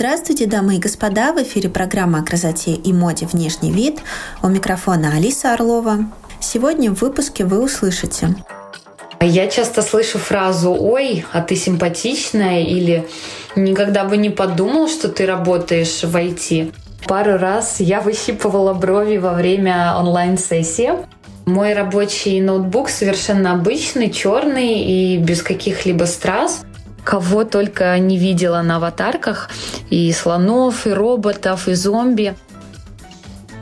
Здравствуйте, дамы и господа! В эфире программа о красоте и моде «Внешний вид». У микрофона Алиса Орлова. Сегодня в выпуске вы услышите я часто слышу фразу «Ой, а ты симпатичная» или «Никогда бы не подумал, что ты работаешь в IT». Пару раз я выщипывала брови во время онлайн-сессии. Мой рабочий ноутбук совершенно обычный, черный и без каких-либо страз кого только не видела на аватарках, и слонов, и роботов, и зомби.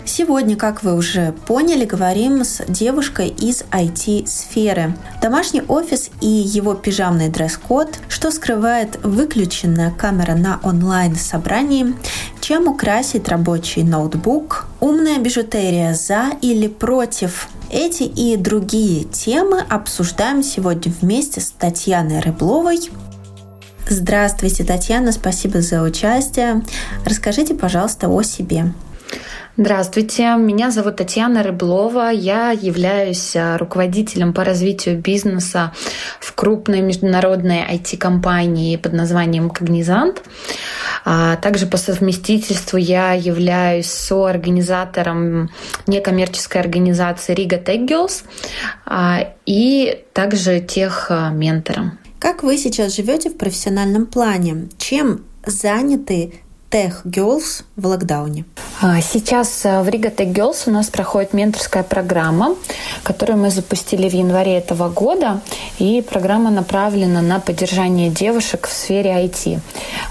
Сегодня, как вы уже поняли, говорим с девушкой из IT-сферы. Домашний офис и его пижамный дресс-код, что скрывает выключенная камера на онлайн-собрании, чем украсить рабочий ноутбук, умная бижутерия за или против. Эти и другие темы обсуждаем сегодня вместе с Татьяной Рыбловой, Здравствуйте, Татьяна, спасибо за участие. Расскажите, пожалуйста, о себе. Здравствуйте, меня зовут Татьяна Рыблова. Я являюсь а, руководителем по развитию бизнеса в крупной международной IT-компании под названием Cognizant. А, также по совместительству я являюсь соорганизатором некоммерческой организации Riga Tech Girls а, и также тех ментором. Как вы сейчас живете в профессиональном плане? Чем заняты Tech Girls в локдауне? А, сейчас э, в Рига Tech Girls у нас проходит менторская программа, которую мы запустили в январе этого года. И программа направлена на поддержание девушек в сфере IT.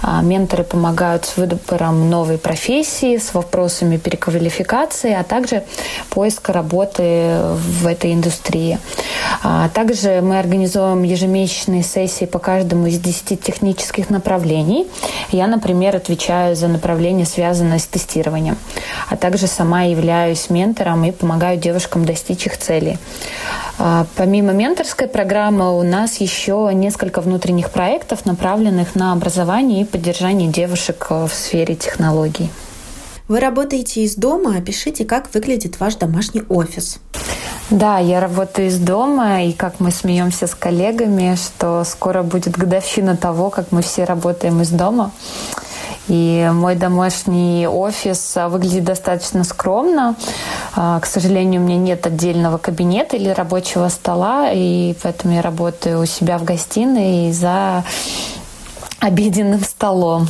А, менторы помогают с выбором новой профессии, с вопросами переквалификации, а также поиска работы в этой индустрии. А, также мы организуем ежемесячные сессии по каждому из 10 технических направлений. Я, например, отвечаю отвечаю за направление, связанное с тестированием. А также сама являюсь ментором и помогаю девушкам достичь их целей. А, помимо менторской программы у нас еще несколько внутренних проектов, направленных на образование и поддержание девушек э, в сфере технологий. Вы работаете из дома. Опишите, как выглядит ваш домашний офис. Да, я работаю из дома, и как мы смеемся с коллегами, что скоро будет годовщина того, как мы все работаем из дома. И мой домашний офис а, выглядит достаточно скромно. А, к сожалению, у меня нет отдельного кабинета или рабочего стола, и поэтому я работаю у себя в гостиной за обеденным столом.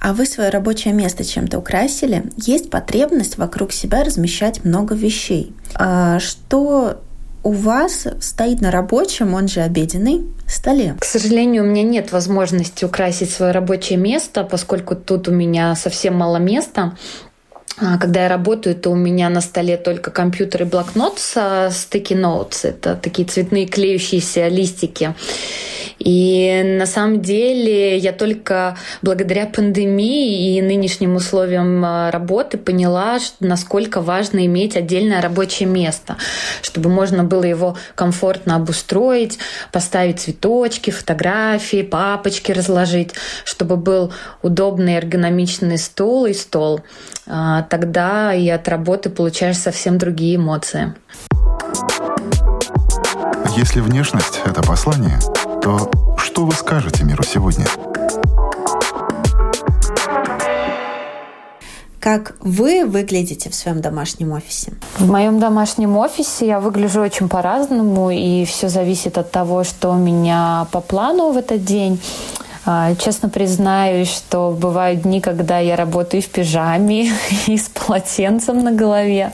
А вы свое рабочее место чем-то украсили? Есть потребность вокруг себя размещать много вещей. А что у вас стоит на рабочем, он же обеденный, столе? К сожалению, у меня нет возможности украсить свое рабочее место, поскольку тут у меня совсем мало места. А, когда я работаю, то у меня на столе только компьютер и блокнот со sticky notes. Это такие цветные клеющиеся листики. И на самом деле я только благодаря пандемии и нынешним условиям а, работы поняла, насколько важно иметь отдельное рабочее место, чтобы можно было его комфортно обустроить, поставить цветочки, фотографии, папочки разложить, чтобы был удобный эргономичный стул и стол. А, тогда и от работы получаешь совсем другие эмоции. Если внешность — это послание, то что вы скажете миру сегодня? Как вы выглядите в своем домашнем офисе? В моем домашнем офисе я выгляжу очень по-разному, и все зависит от того, что у меня по плану в этот день. А, честно признаюсь, что бывают дни, когда я работаю в пижаме и с полотенцем на голове.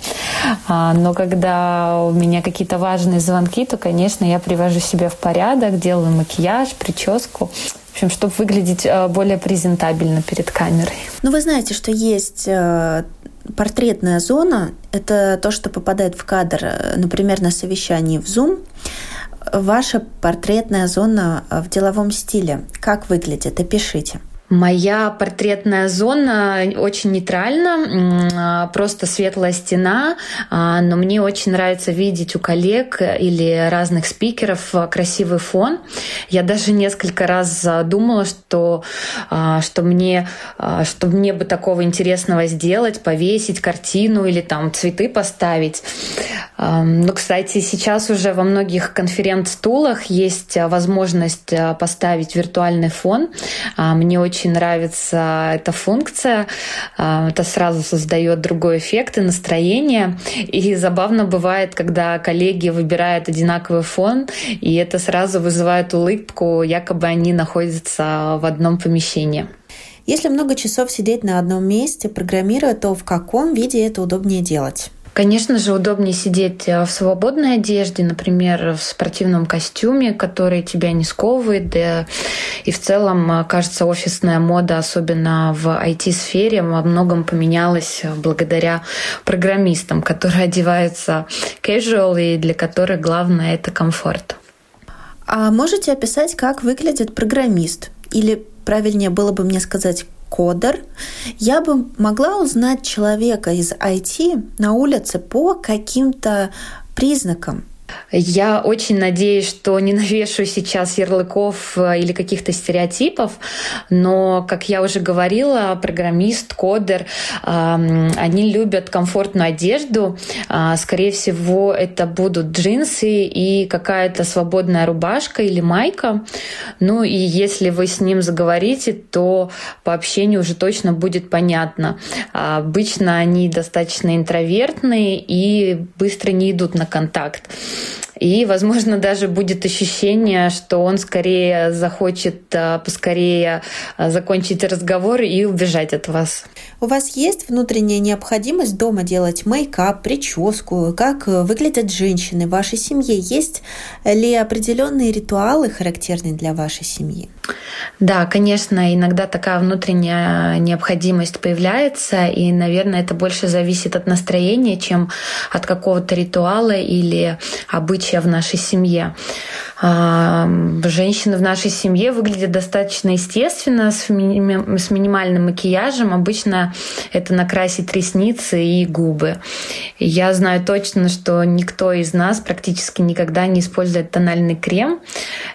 А, но когда у меня какие-то важные звонки, то, конечно, я привожу себя в порядок, делаю макияж, прическу. В общем, чтобы выглядеть а, более презентабельно перед камерой. Ну, вы знаете, что есть э, портретная зона. Это то, что попадает в кадр, э, например, на совещании в Zoom ваша портретная зона в деловом стиле как выглядит? Опишите. Моя портретная зона очень нейтральна, а, просто светлая стена, а, но мне очень нравится видеть у коллег или разных спикеров красивый фон. Я даже несколько раз думала, что, а, что, мне, что мне бы такого интересного сделать, повесить картину или там цветы поставить. Ну, кстати, сейчас уже во многих конференц-стулах есть возможность поставить виртуальный фон. Мне очень очень нравится эта функция. А, это сразу создает другой эффект и настроение. И забавно бывает, когда коллеги выбирают одинаковый фон, и это сразу вызывает улыбку, якобы они находятся в одном помещении. Если много часов сидеть на одном месте, программируя, то в каком виде это удобнее делать? Конечно же, удобнее сидеть э, в свободной одежде, например, в спортивном костюме, который тебя не сковывает. Да и в целом, э, кажется, офисная мода, особенно в IT-сфере, во многом поменялась э, благодаря программистам, которые одеваются casual и для которых главное — это комфорт. А можете описать, как выглядит программист? Или правильнее было бы мне сказать кодер, я бы могла узнать человека из IT на улице по каким-то признакам. Я очень надеюсь, что не навешу сейчас ярлыков э, или каких-то стереотипов, но, как я уже говорила, программист, кодер, они любят комфортную одежду. А, скорее всего, это будут джинсы и какая-то свободная рубашка или майка. Ну и если вы с ним заговорите, то по общению уже точно будет понятно. Обычно они достаточно интровертные и быстро не идут на контакт. И, возможно, даже будет ощущение, что он скорее захочет а, поскорее а, закончить разговор и убежать от вас. У вас есть внутренняя необходимость дома делать мейкап, прическу? Как выглядят женщины в вашей семье? Есть ли определенные ритуалы, характерные для вашей семьи? Да, конечно, иногда такая внутренняя необходимость появляется, и, наверное, это больше зависит от настроения, чем от какого-то ритуала или обычая в нашей семье. А, женщины в нашей семье выглядят достаточно естественно, с, минимальным макияжем. Обычно это накрасить ресницы и губы. я знаю точно, что никто из нас практически никогда не использует тональный крем.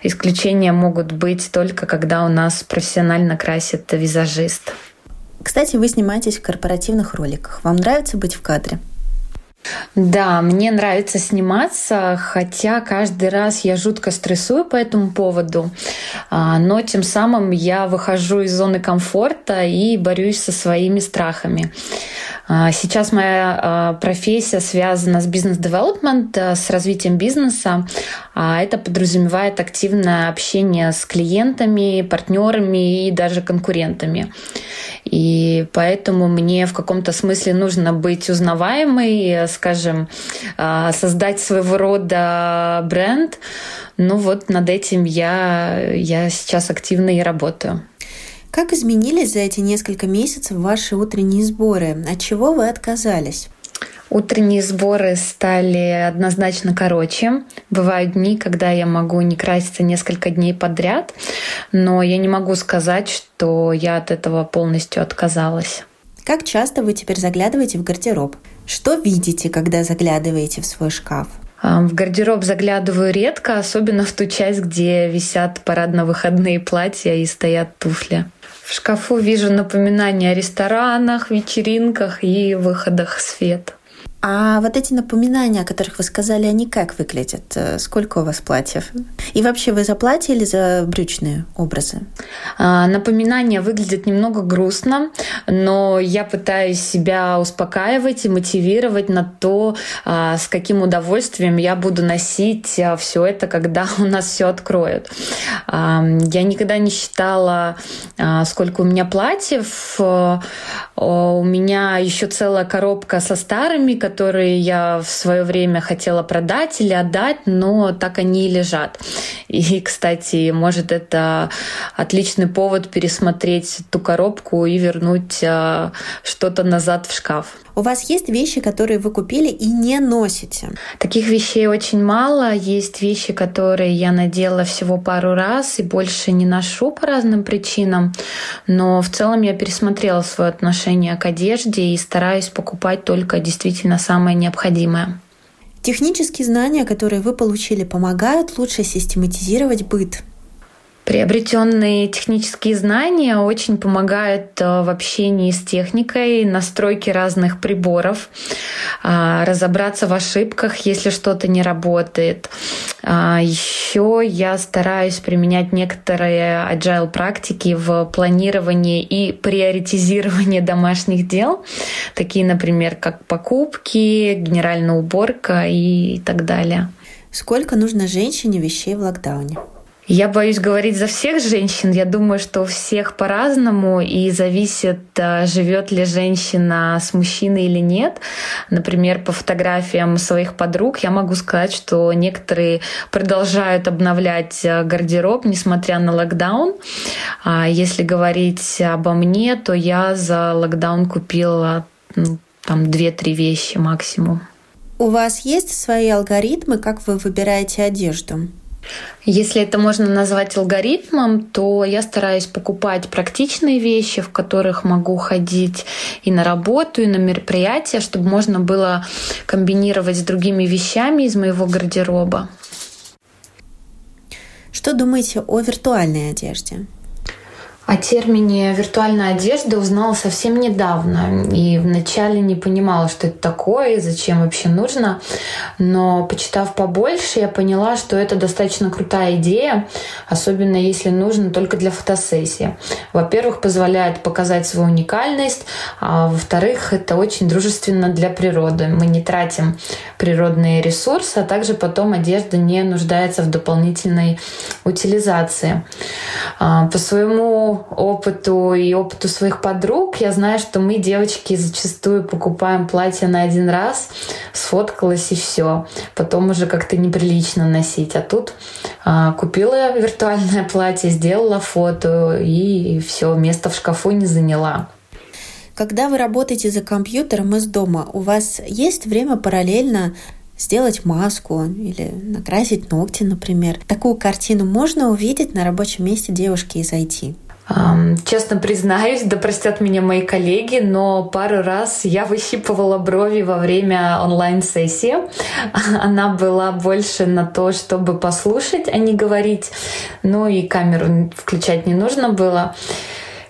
Исключения могут быть только когда у нас профессионально красит визажист. Кстати, вы снимаетесь в корпоративных роликах. Вам нравится быть в кадре? Да, мне нравится сниматься, хотя каждый раз я жутко стрессую по этому поводу, а, но тем самым я выхожу из зоны комфорта и борюсь со своими страхами. А, сейчас моя а, профессия связана с бизнес-девелопмент, с развитием бизнеса. Это подразумевает активное общение с клиентами, партнерами и даже конкурентами. И поэтому мне в каком-то смысле нужно быть узнаваемой, скажем, а, создать своего рода бренд. Ну вот над этим я, я сейчас активно и работаю. Как изменились за эти несколько месяцев ваши утренние сборы? От чего вы отказались? Утренние сборы стали однозначно короче. Бывают дни, когда я могу не краситься несколько дней подряд, но я не могу сказать, что я от этого полностью отказалась. Как часто вы теперь заглядываете в гардероб? Что видите, когда заглядываете в свой шкаф? А, в гардероб заглядываю редко, особенно в ту часть, где висят парадно-выходные платья и стоят туфли. В шкафу вижу напоминания о ресторанах, вечеринках и выходах в свет. А вот эти напоминания, о которых вы сказали, они как выглядят? Э, сколько у вас платьев? И вообще вы за платье или за брючные образы? А, напоминания выглядят немного грустно, но я пытаюсь себя успокаивать и мотивировать на то, а, с каким удовольствием я буду носить а, все это, когда у нас все откроют. Я никогда не считала, сколько у меня платьев. У меня еще целая коробка со старыми, которые я в свое время хотела продать или отдать, но так они и лежат. И, кстати, может, это отличный повод пересмотреть ту коробку и вернуть а, что-то назад в шкаф. У вас есть вещи, которые вы купили и не носите? Таких вещей очень мало. Есть вещи, которые я надела всего пару раз и больше не ношу по разным причинам. Но в целом я пересмотрела свое отношение к одежде и стараюсь покупать только действительно самое необходимое. Технические знания, которые вы получили, помогают лучше систематизировать быт. Приобретенные технические знания очень помогают э, в общении с техникой, настройке разных приборов, а, разобраться в ошибках, если что-то не работает. А, Еще я стараюсь применять некоторые agile практики в планировании и приоритизировании домашних дел, такие, например, как покупки, генеральная уборка и так далее. Сколько нужно женщине вещей в локдауне? Я боюсь говорить за всех женщин. Я думаю, что у всех по-разному и зависит, э, живет ли женщина с мужчиной или нет. Например, по фотографиям своих подруг я могу сказать, что некоторые продолжают обновлять э, гардероб, несмотря на локдаун. А если говорить обо мне, то я за локдаун купила ну, там две-три вещи максимум. У вас есть свои алгоритмы, как вы выбираете одежду? Если это можно назвать алгоритмом, то я стараюсь покупать практичные вещи, в которых могу ходить и на работу, и на мероприятия, чтобы можно было комбинировать с другими вещами из моего гардероба. Что думаете о виртуальной одежде? О термине «виртуальная одежда» узнала совсем недавно. И вначале не понимала, что это такое и зачем вообще нужно. Но почитав побольше, я поняла, что это достаточно крутая идея, особенно если нужно только для фотосессии. Во-первых, позволяет показать свою уникальность, а во-вторых, это очень дружественно для природы. Мы не тратим природные ресурсы, а также потом одежда не нуждается в дополнительной утилизации. А, по своему опыту и опыту своих подруг я знаю, что мы, девочки, зачастую покупаем платье на один раз, сфоткалась и все. Потом уже как-то неприлично носить. А тут а, купила виртуальное платье, сделала фото и все, место в шкафу не заняла. Когда вы работаете за компьютером из дома, у вас есть время параллельно сделать маску или накрасить ногти, например. Такую картину можно увидеть на рабочем месте девушки из IT. Честно признаюсь, да простят меня мои коллеги, но пару раз я выщипывала брови во время онлайн-сессии. Она была больше на то, чтобы послушать, а не говорить. Ну и камеру включать не нужно было.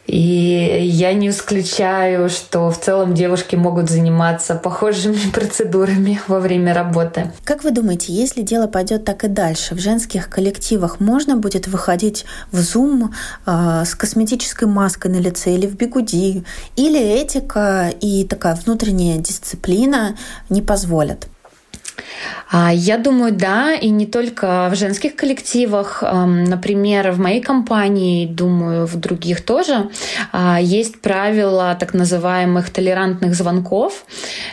И я не исключаю, что в целом девушки могут заниматься похожими процедурами во время работы. Как вы думаете, если дело пойдет так и дальше, в женских коллективах можно будет выходить в Zoom э, с косметической маской на лице или в бигуди? Или этика и такая внутренняя дисциплина не позволят? А, я думаю, да, и не только в женских коллективах. Например, в моей компании, думаю, в других тоже, а, есть правила так называемых толерантных звонков.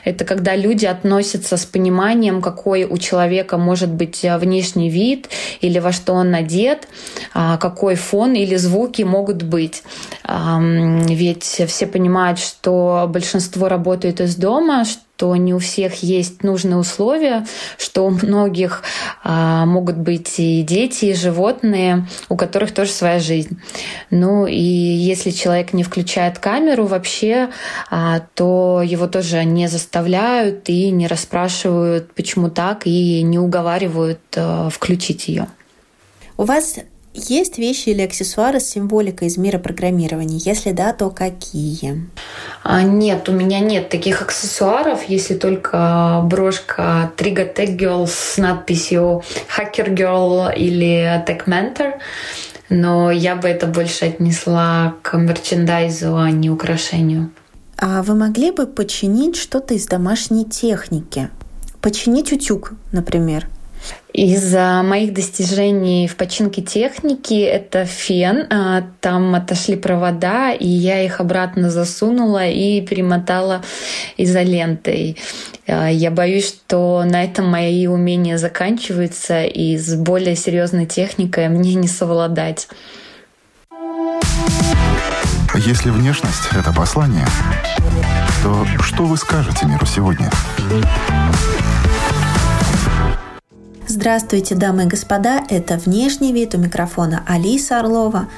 Это когда люди относятся с пониманием, какой у человека может быть а, внешний вид или во что он одет, какой фон или звуки могут быть. Ведь все понимают, что большинство работает из дома, что не у всех есть нужные условия, что у многих а, могут быть и дети, и животные, у которых тоже своя жизнь. Ну и если человек не включает камеру вообще, а, то его тоже не заставляют и не расспрашивают, почему так, и не уговаривают а, включить ее. У вас есть вещи или аксессуары с символикой из мира программирования? Если да, то какие? А, нет, у меня нет таких аксессуаров, если только брошка Triga Tech Girl с надписью Hacker Girl или Tech Mentor. Но я бы это больше отнесла к мерчендайзу, а не украшению. А вы могли бы починить что-то из домашней техники? Починить утюг, например – из моих достижений в починке техники это фен. А, там отошли провода, и я их обратно засунула и перемотала изолентой. А, я боюсь, что на этом мои умения заканчиваются, и с более серьезной техникой мне не совладать. Если внешность — это послание, то что вы скажете миру сегодня? Здравствуйте, дамы и господа, это «Внешний вид» у микрофона Алиса Орлова.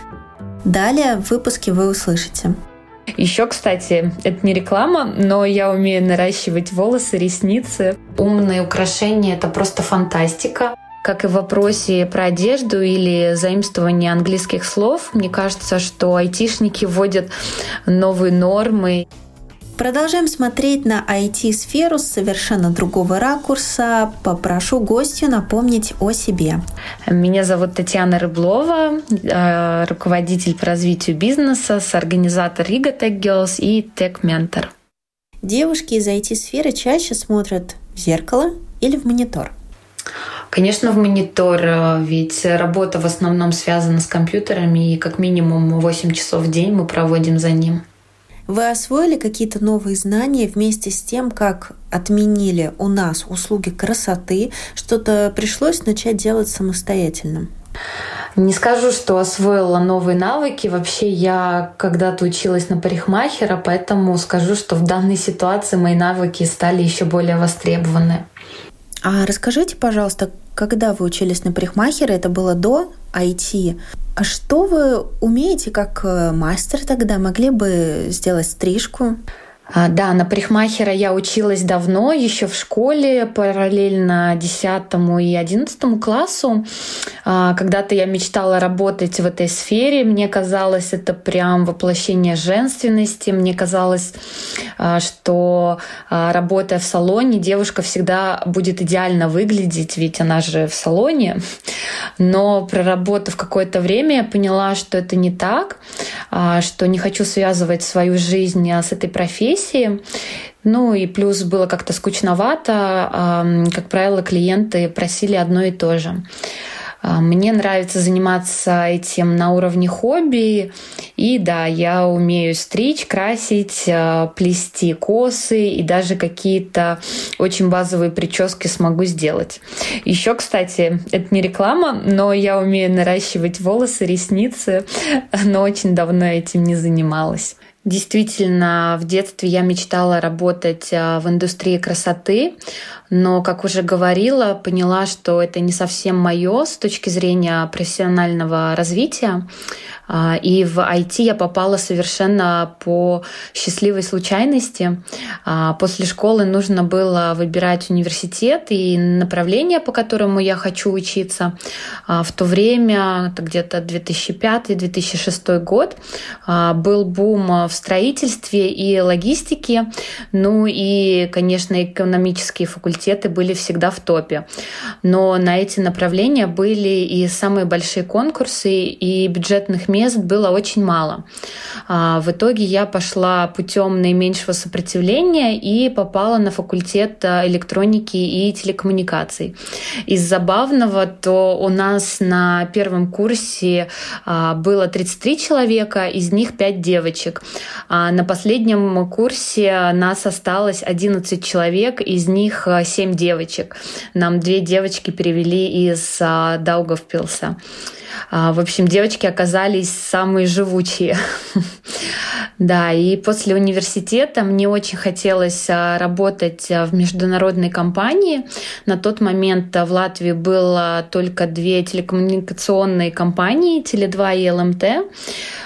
Далее в выпуске вы услышите – еще, кстати, это не реклама, но я умею наращивать волосы, ресницы. Умные украшения — это просто фантастика. Как и в вопросе про одежду или заимствование английских слов, мне кажется, что айтишники вводят новые нормы. Продолжаем смотреть на IT-сферу с совершенно другого ракурса. Попрошу гостю напомнить о себе. Меня зовут Татьяна Рыблова, э, руководитель по развитию бизнеса, организатор Riga Tech Girls и Tech Mentor. Девушки из IT-сферы чаще смотрят в зеркало или в монитор? Конечно, в монитор, э, ведь работа в основном связана с компьютерами, и как минимум 8 часов в день мы проводим за ним. Вы освоили какие-то новые знания вместе с тем, как отменили у нас услуги красоты? Что-то пришлось начать делать самостоятельно? Не скажу, что освоила новые навыки. Вообще я когда-то училась на парикмахера, поэтому скажу, что в данной ситуации мои навыки стали еще более востребованы. А расскажите, пожалуйста, когда вы учились на парикмахера, это было до IT. А что вы умеете как э, мастер тогда? Могли бы сделать стрижку? А, да, на парикмахера я училась давно, еще в школе, параллельно 10 и 11 классу. А, когда-то я мечтала работать в этой сфере. Мне казалось, это прям воплощение женственности. Мне казалось, а, что работая в салоне, девушка всегда будет идеально выглядеть, ведь она же в салоне. Но проработав какое-то время, я поняла, что это не так, что не хочу связывать свою жизнь с этой профессией, профессии. Ну и плюс было как-то скучновато. Как правило, клиенты просили одно и то же. А, мне нравится заниматься этим на уровне хобби. И да, я умею стричь, красить, а, плести косы и даже какие-то очень базовые прически смогу сделать. Еще, кстати, это не реклама, но я умею наращивать волосы, ресницы, но очень давно этим не занималась. Действительно, в детстве я мечтала работать а, в индустрии красоты, но, как уже говорила, поняла, что это не совсем мое с точки зрения профессионального развития. А, и в IT я попала совершенно по счастливой случайности. А, после школы нужно было выбирать университет и направление, по которому я хочу учиться. А, в то время, это где-то 2005-2006 год, был бум в строительстве и логистике. Ну и, конечно, экономические факультеты были всегда в топе. Но на эти направления были и самые большие конкурсы, и бюджетных мест было очень мало. А, в итоге я пошла путем наименьшего сопротивления и попала на факультет а, электроники и телекоммуникаций. Из забавного, то у нас на первом курсе а, было 33 человека, из них 5 девочек. На последнем курсе нас осталось 11 человек, из них 7 девочек. Нам две девочки перевели из Даугавпилса. В общем, девочки оказались самые живучие. Да, и после университета мне очень хотелось а, работать а, в международной компании. На тот момент в Латвии было только две телекоммуникационные компании, Теле2 и ЛМТ.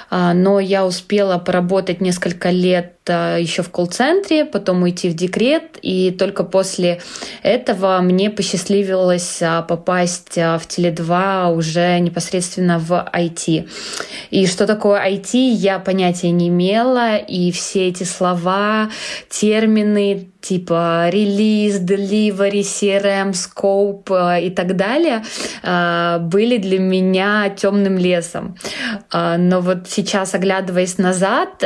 А, но я успела поработать несколько лет а, еще в колл-центре, потом уйти в декрет, и только после этого мне посчастливилось а, попасть в Теле2 уже непосредственно в IT. И что такое IT, я понятия не имела, и все эти слова, термины типа релиз, delivery, CRM, scope и так далее были для меня темным лесом. Но вот сейчас, оглядываясь назад,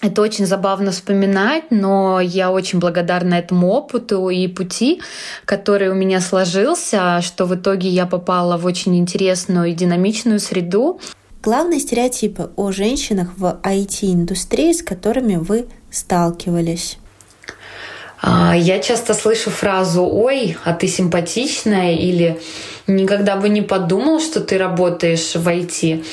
это очень забавно вспоминать, но я очень благодарна этому опыту и пути, который у меня сложился, что в итоге я попала в очень интересную и динамичную среду. Главные стереотипы о женщинах в IT-индустрии, с которыми вы сталкивались? А, я часто слышу фразу «Ой, а ты симпатичная» или «Никогда бы не подумал, что ты работаешь в IT».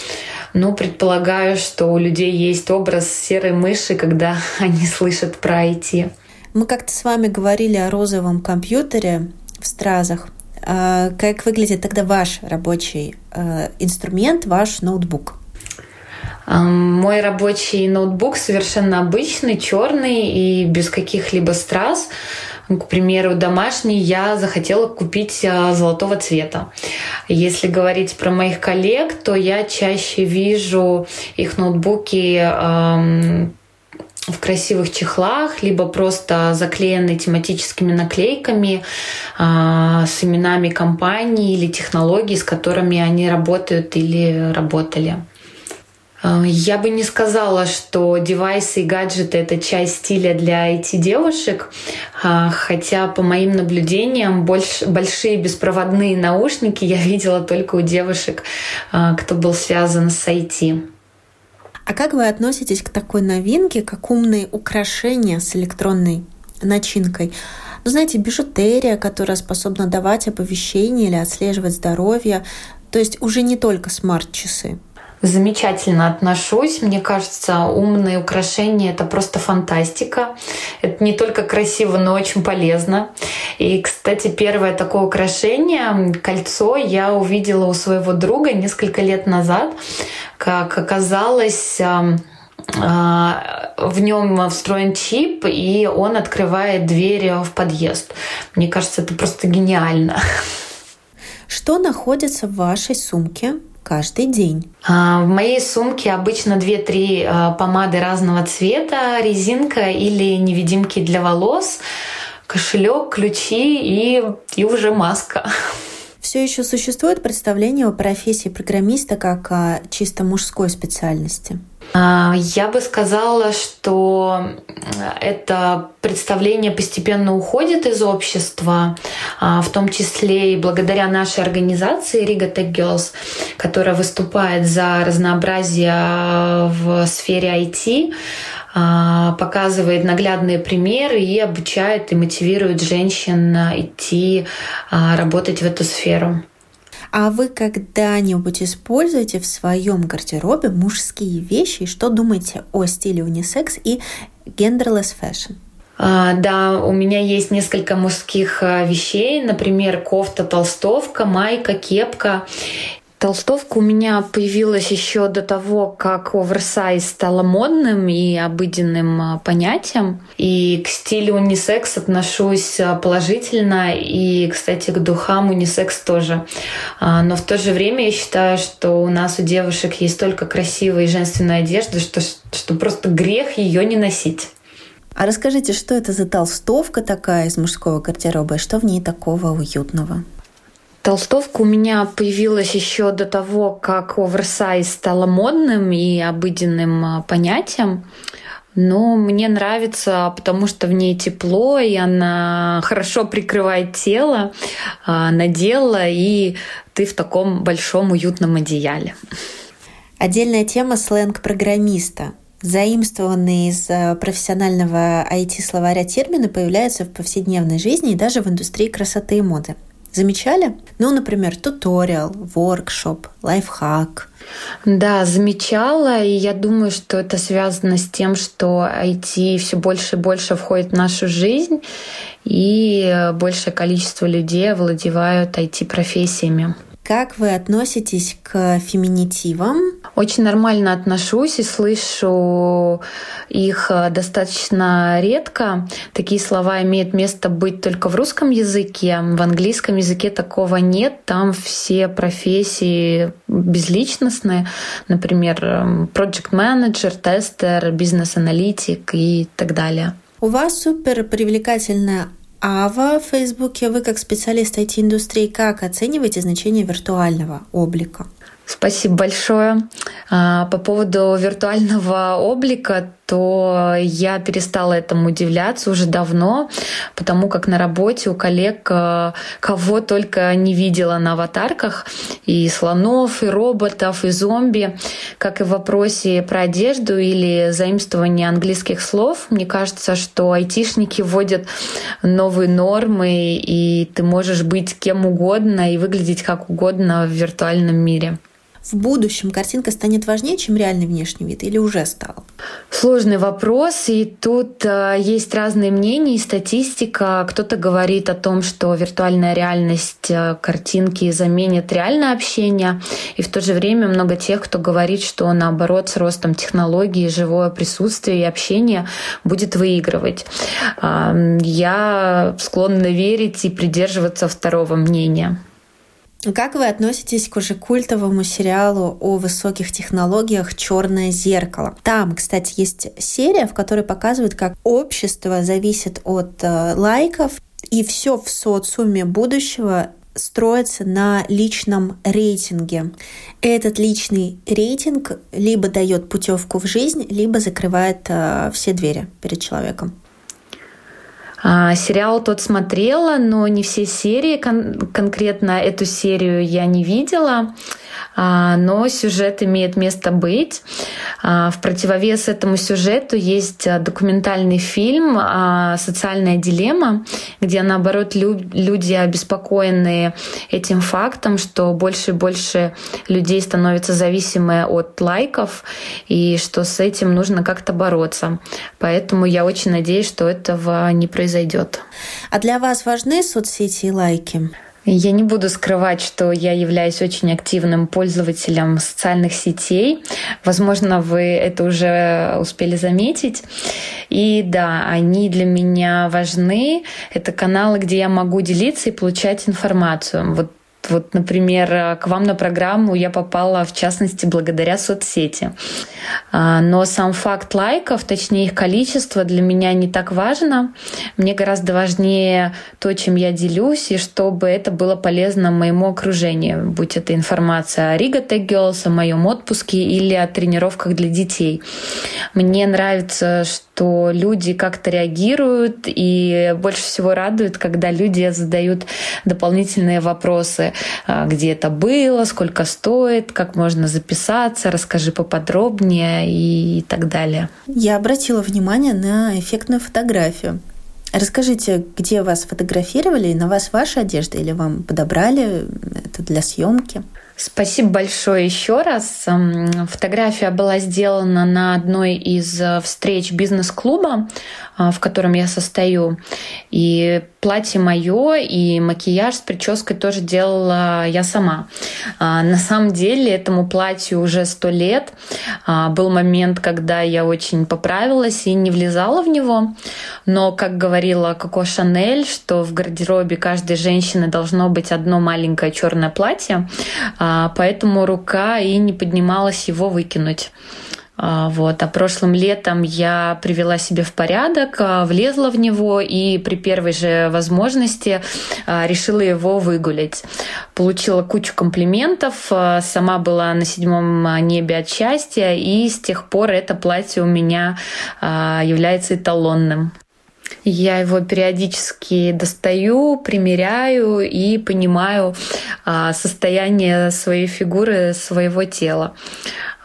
Ну, предполагаю, что у людей есть образ серой мыши, когда они слышат про IT. Мы как-то с вами говорили о розовом компьютере в стразах. А как выглядит тогда ваш рабочий э, инструмент, ваш ноутбук? Мой рабочий ноутбук совершенно обычный, черный и без каких-либо страз. К примеру, домашний я захотела купить а, золотого цвета. Если говорить про моих коллег, то я чаще вижу их ноутбуки в красивых чехлах, либо просто заклеены тематическими наклейками э, с именами компаний или технологий, с которыми они работают или работали. Э, я бы не сказала, что девайсы и гаджеты — это часть стиля для IT-девушек, э, хотя по моим наблюдениям больш, большие беспроводные наушники я видела только у девушек, кто был связан с IT. А как вы относитесь к такой новинке, как умные украшения с электронной начинкой? Ну, знаете, бижутерия, которая способна давать оповещение или отслеживать здоровье. То есть уже не только смарт-часы замечательно отношусь. Мне кажется, умные украшения — это просто фантастика. Это не только красиво, но очень полезно. И, кстати, первое такое украшение — кольцо — я увидела у своего друга несколько лет назад. Как оказалось, а, в нем встроен чип, и он открывает двери в подъезд. Мне кажется, это просто гениально. Что находится в вашей сумке каждый день? А, в моей сумке обычно 2-3 а, помады разного цвета, резинка или невидимки для волос, кошелек, ключи и, и уже маска. Все еще существует представление о профессии программиста как о чисто мужской специальности? А, я бы сказала, что это представление постепенно уходит из общества, а, в том числе и благодаря нашей организации Riga Tech Girls, которая выступает за разнообразие в сфере IT, а, показывает наглядные примеры и обучает и мотивирует женщин идти работать в эту сферу. А вы когда-нибудь используете в своем гардеробе мужские вещи? Что думаете о стиле унисекс и genderless fashion? А, да, у меня есть несколько мужских а, вещей, например, кофта, толстовка, майка, кепка. Толстовка у меня появилась еще до того, как оверсайз стала модным и обыденным а, понятием. И к стилю унисекс отношусь а, положительно. И, кстати, к духам унисекс тоже. А, но в то же время я считаю, что у нас у девушек есть столько красивой женственной одежды, что, что просто грех ее не носить. А расскажите, что это за толстовка такая из мужского гардероба и что в ней такого уютного? Толстовка у меня появилась еще до того, как оверсайз стала модным и обыденным а, понятием. Но мне нравится, потому что в ней тепло, и она хорошо прикрывает тело, а, надела, и ты в таком большом уютном одеяле. Отдельная тема сленг программиста. Заимствованные из а, профессионального IT-словаря термины появляются в повседневной жизни и даже в индустрии красоты и моды. Замечали? Ну, например, туториал, воркшоп, лайфхак. Да, замечала, и я думаю, что это связано с тем, что IT все больше и больше входит в нашу жизнь, и большее количество людей владевают IT-профессиями. Как вы относитесь к феминитивам? Очень нормально отношусь и слышу их э, достаточно редко. Такие слова имеют место быть только в русском языке. В английском языке такого нет. Там все профессии безличностные. Например, эм, project manager, тестер, бизнес-аналитик и так далее. У вас супер привлекательная Ава в Фейсбуке. Вы как специалист IT-индустрии как оцениваете значение виртуального облика? Спасибо большое. А, по поводу виртуального облика, то я перестала этому удивляться уже давно, потому как на работе у коллег а, кого только не видела на аватарках, и слонов, и роботов, и зомби, как и в вопросе про одежду или заимствование английских слов. Мне кажется, что айтишники вводят новые нормы, и ты можешь быть кем угодно и выглядеть как угодно в виртуальном мире. В будущем картинка станет важнее, чем реальный внешний вид, или уже стала? Сложный вопрос, и тут э, есть разные мнения и статистика. Кто-то говорит о том, что виртуальная реальность э, картинки заменит реальное общение, и в то же время много тех, кто говорит, что наоборот с ростом технологий живое присутствие и общение будет выигрывать. Э, я склонна верить и придерживаться второго мнения. Как вы относитесь к уже культовому сериалу о высоких технологиях «Черное зеркало»? Там, кстати, есть серия, в которой показывают, как общество зависит от э, лайков, и все в социуме будущего строится на личном рейтинге. Этот личный рейтинг либо дает путевку в жизнь, либо закрывает э, все двери перед человеком. А, сериал тот смотрела, но не все серии, кон- конкретно эту серию я не видела. А, но сюжет имеет место быть. А, в противовес этому сюжету есть а, документальный фильм «Социальная дилемма», где, наоборот, люди обеспокоены этим фактом, что больше и больше людей становятся зависимы от лайков, и что с этим нужно как-то бороться. Поэтому я очень надеюсь, что этого не произойдет. А для вас важны соцсети и лайки? Я не буду скрывать, что я являюсь очень активным пользователем социальных сетей. Возможно, вы это уже успели заметить. И да, они для меня важны. Это каналы, где я могу делиться и получать информацию. Вот вот, например, к вам на программу я попала, в частности, благодаря соцсети. А, но сам факт лайков, точнее их количество, для меня не так важно. Мне гораздо важнее то, чем я делюсь, и чтобы это было полезно моему окружению, будь это информация о Riga Tech Girls, о моем отпуске или о тренировках для детей. Мне нравится, что люди как-то реагируют, и больше всего радует, когда люди задают дополнительные вопросы. А, где это было, сколько стоит, как можно записаться, расскажи поподробнее и так далее. Я обратила внимание на эффектную фотографию. Расскажите, где вас фотографировали, на вас ваша одежда или вам подобрали это для съемки? Спасибо большое еще раз. Фотография была сделана на одной из э, встреч бизнес-клуба, э, в котором я состою. И платье мое и макияж с прической тоже делала я сама. А, на самом деле этому платью уже сто лет. А, был момент, когда я очень поправилась и не влезала в него. Но, как говорила Коко Шанель, что в гардеробе каждой женщины должно быть одно маленькое черное платье, а, поэтому рука и не поднималась его выкинуть. А, вот. А прошлым летом я привела себя в порядок, а, влезла в него и при первой же возможности а, решила его выгулять. Получила кучу комплиментов, сама была на седьмом небе от счастья, и с тех пор это платье у меня является эталонным. Я его периодически достаю, примеряю и понимаю состояние своей фигуры, своего тела.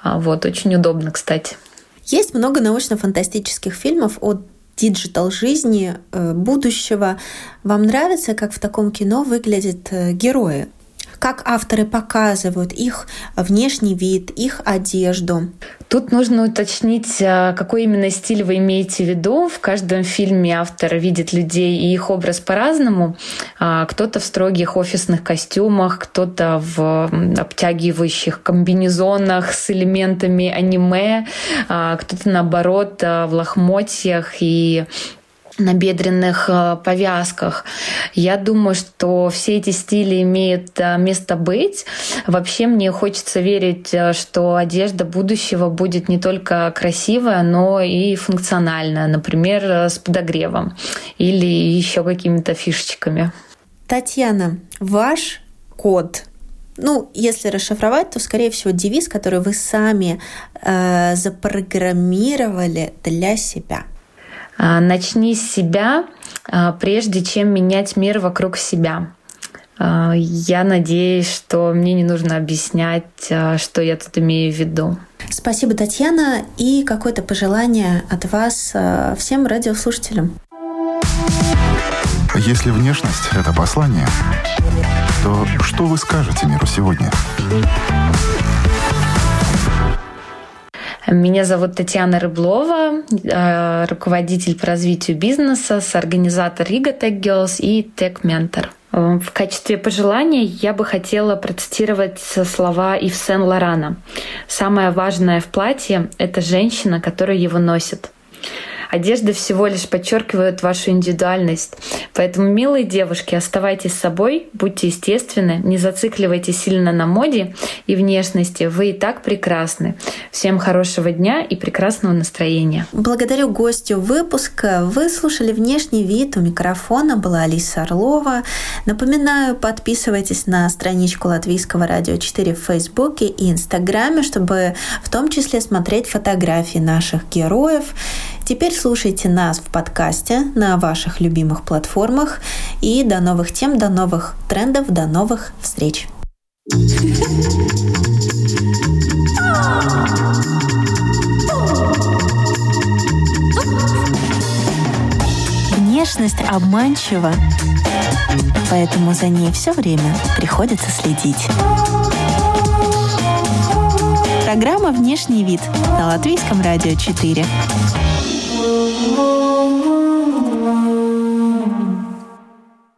А, вот, очень удобно, кстати. Есть много научно-фантастических фильмов о digital жизни э, будущего. Вам нравится, как в таком кино выглядят э, герои? как авторы показывают их внешний вид, их одежду. Тут нужно уточнить, а, какой именно стиль вы имеете в виду. В каждом фильме автор видит людей и их образ по-разному. А, кто-то в строгих офисных костюмах, кто-то в обтягивающих комбинезонах с элементами аниме, а, кто-то наоборот в лохмотьях и на бедренных э, повязках. Я думаю, что все эти стили имеют э, место быть. Вообще мне хочется верить, э, что одежда будущего будет не только красивая, но и функциональная, например, с подогревом или еще какими-то фишечками. Татьяна, ваш код ну, если расшифровать, то, скорее всего, девиз, который вы сами э, запрограммировали для себя. А, начни с себя, а, прежде чем менять мир вокруг себя. А, я надеюсь, что мне не нужно объяснять, что я тут имею в виду. Спасибо, Татьяна, и какое-то пожелание от вас всем радиослушателям. Если внешность — это послание, то что вы скажете миру сегодня? Меня зовут Татьяна Рыблова, э, руководитель по развитию бизнеса, соорганизатор Riga Tech Girls и Tech Mentor. Э, в качестве пожелания я бы хотела процитировать слова Ив Сен-Лорана. «Самое важное в платье — это женщина, которая его носит». Одежда всего лишь подчеркивает вашу индивидуальность. Поэтому, милые девушки, оставайтесь собой, будьте естественны, не зацикливайтесь сильно на моде и внешности. Вы и так прекрасны. Всем хорошего дня и прекрасного настроения. Благодарю гостю выпуска. Вы слушали «Внешний вид». У микрофона была Алиса Орлова. Напоминаю, подписывайтесь на страничку Латвийского радио 4 в Фейсбуке и Инстаграме, чтобы в том числе смотреть фотографии наших героев. Теперь слушайте нас в подкасте на ваших любимых платформах. И до новых тем, до новых трендов, до новых встреч. Внешность обманчива, поэтому за ней все время приходится следить. Программа «Внешний вид» на Латвийском радио 4. you.